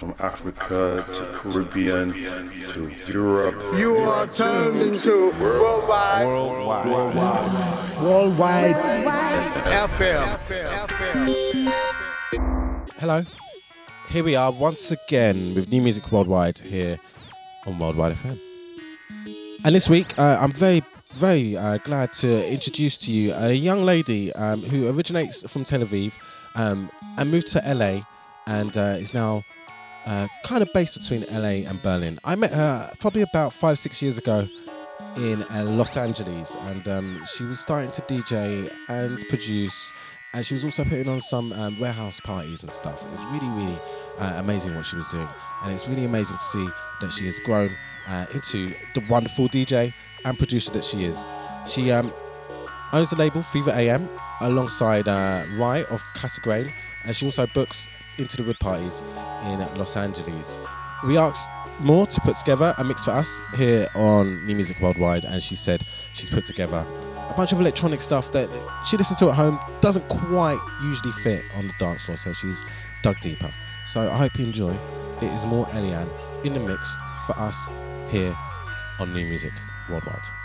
from Africa to Caribbean to Europe. You are turned into worldwide, Worldwide. Worldwide. FM. Hello. Here we are once again with New Music Worldwide here on Worldwide FM. And this week, uh, I'm very, very uh, glad to introduce to you a young lady um, who originates from Tel Aviv um, and moved to LA and uh, is now uh, kind of based between LA and Berlin. I met her probably about five, six years ago in uh, Los Angeles, and um, she was starting to DJ and produce, and she was also putting on some um, warehouse parties and stuff. It was really, really uh, amazing what she was doing, and it's really amazing to see that she has grown uh, into the wonderful DJ and producer that she is. She um, owns the label Fever AM alongside uh, Rye of Casa Grain, and she also books into the wood parties in Los Angeles. We asked Mor to put together a mix for us here on New Music Worldwide, and she said she's put together a bunch of electronic stuff that she listens to at home doesn't quite usually fit on the dance floor, so she's dug deeper. So I hope you enjoy. It is Mor Elian in the mix for us here on New Music Worldwide.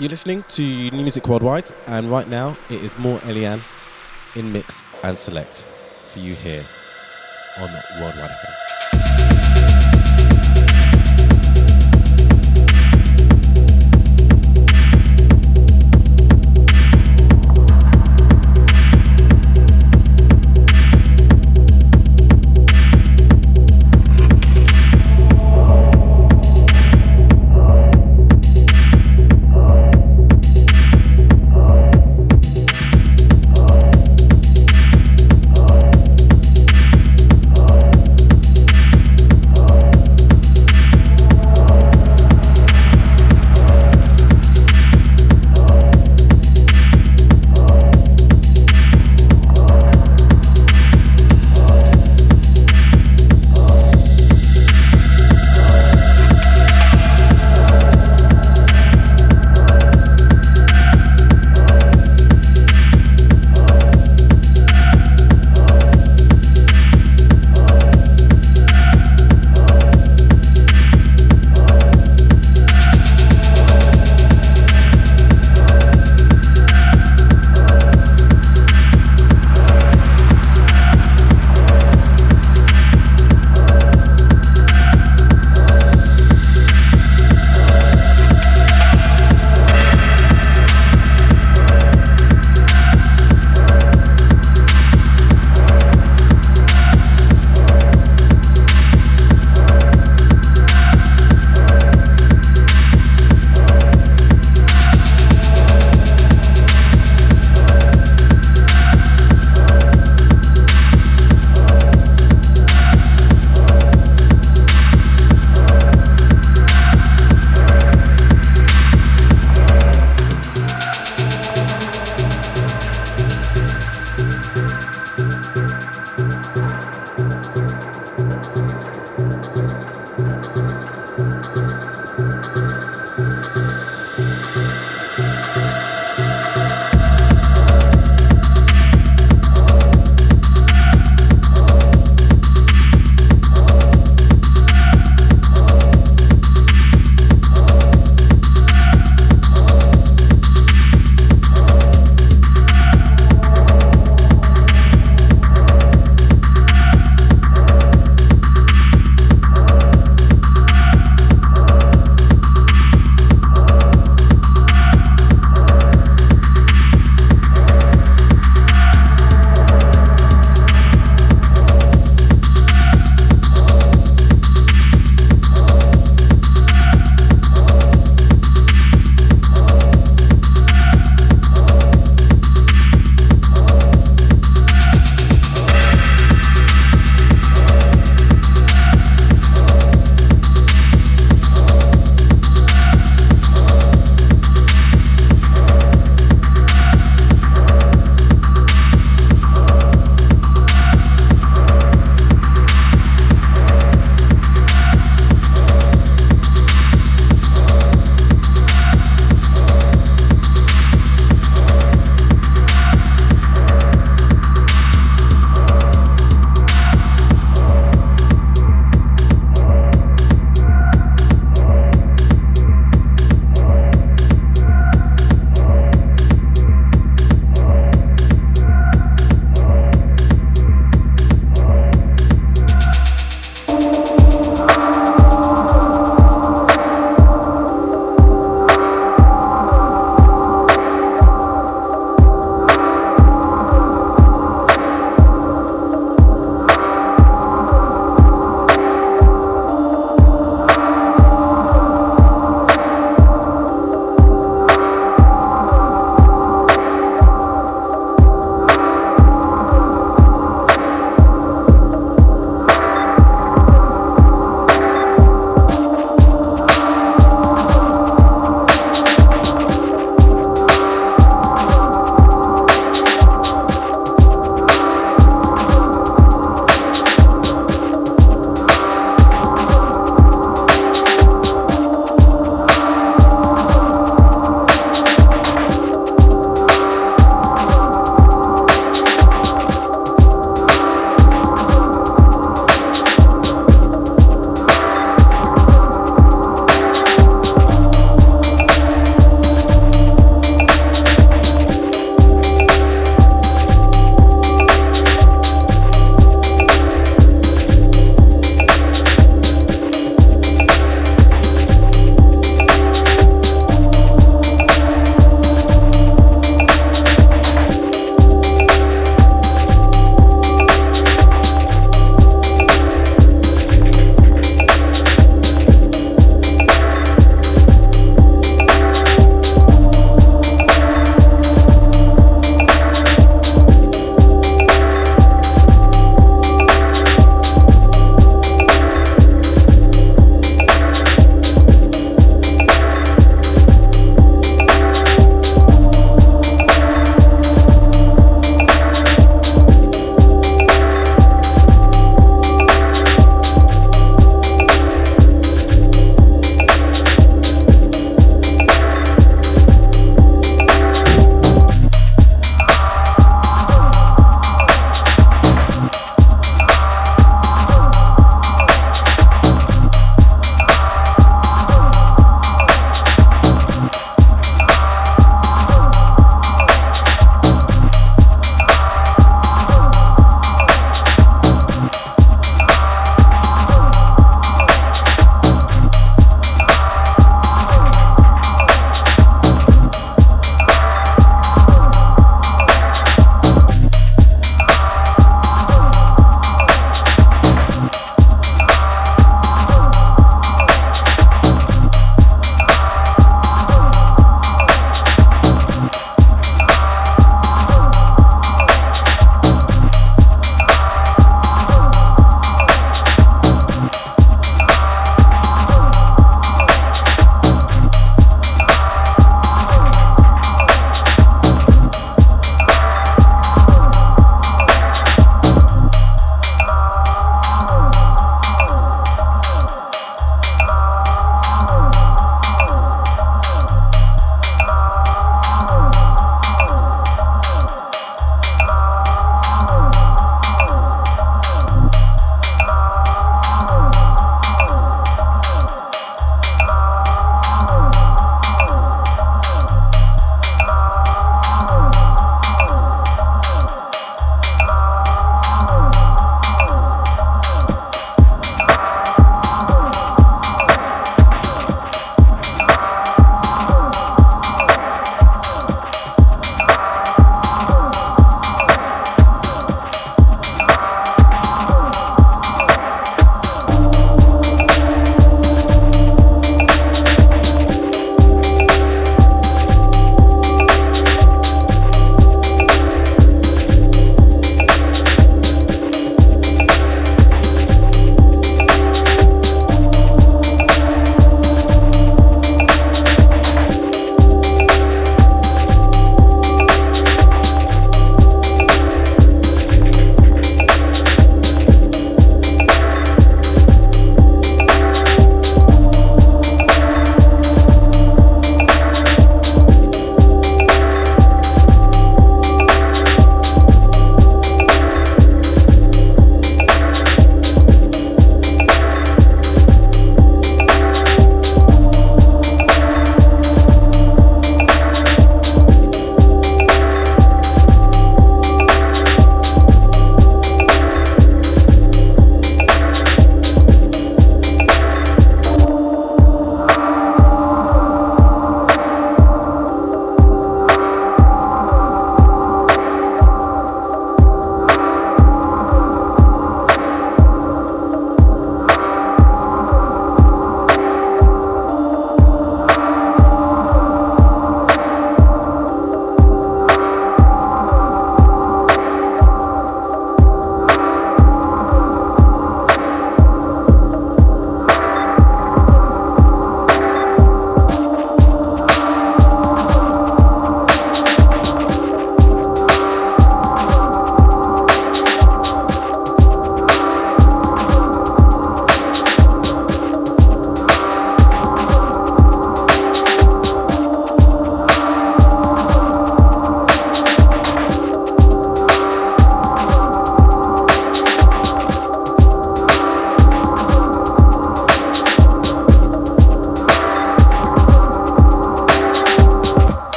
You're listening to New Music Worldwide, and right now it is Mor Elian in mix and select for you here on Worldwide FM.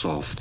Soft.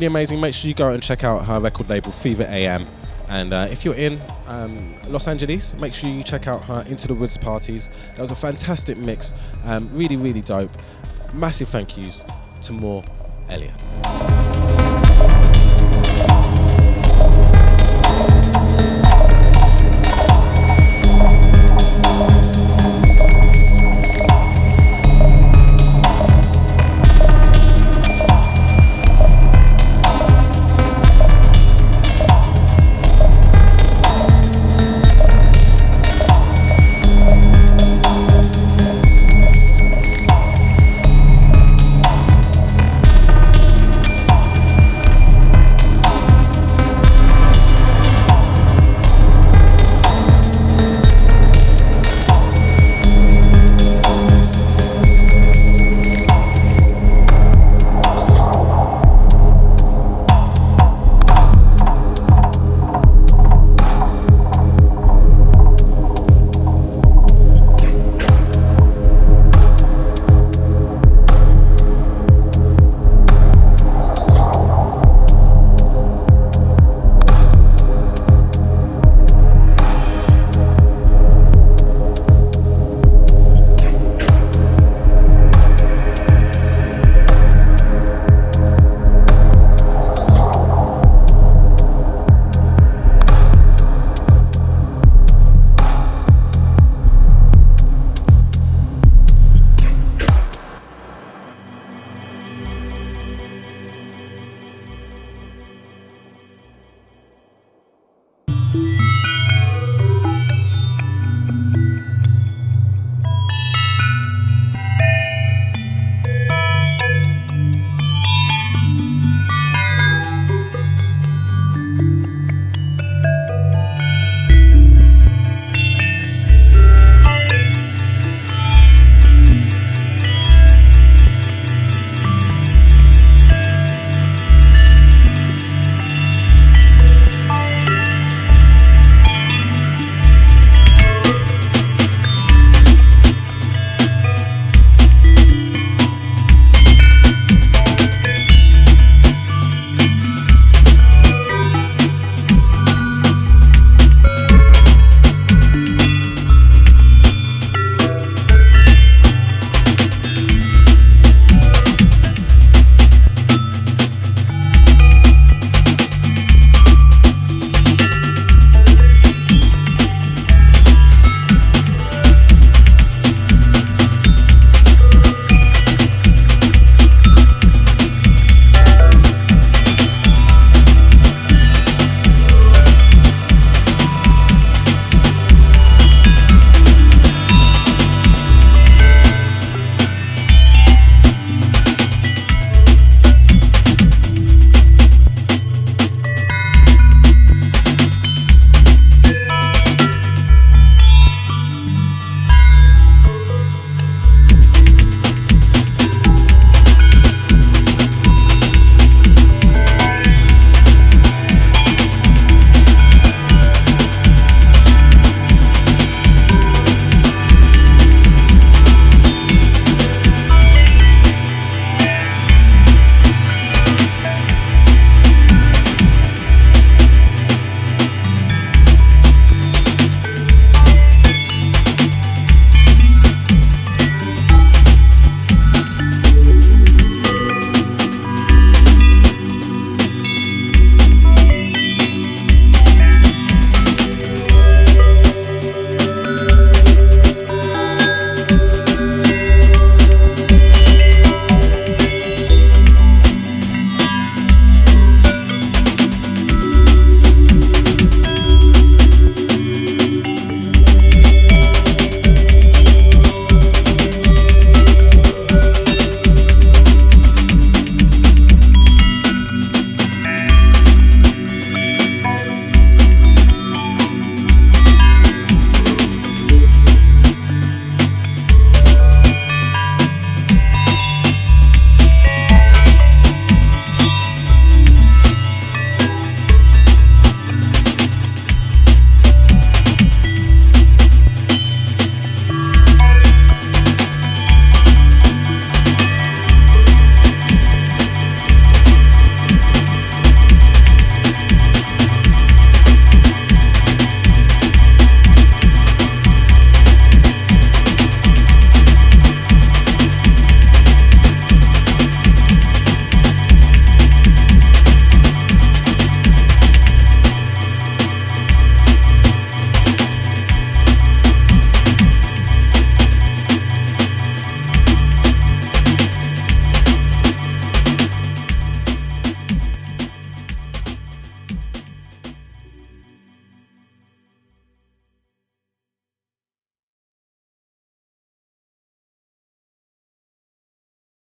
Really amazing. Make sure you go out and check out her record label, Fever AM. And uh, if you're in um, Los Angeles, make sure you check out her Into the Woods parties. That was a fantastic mix. Um, really, really dope. Massive thank yous to Mor Elian.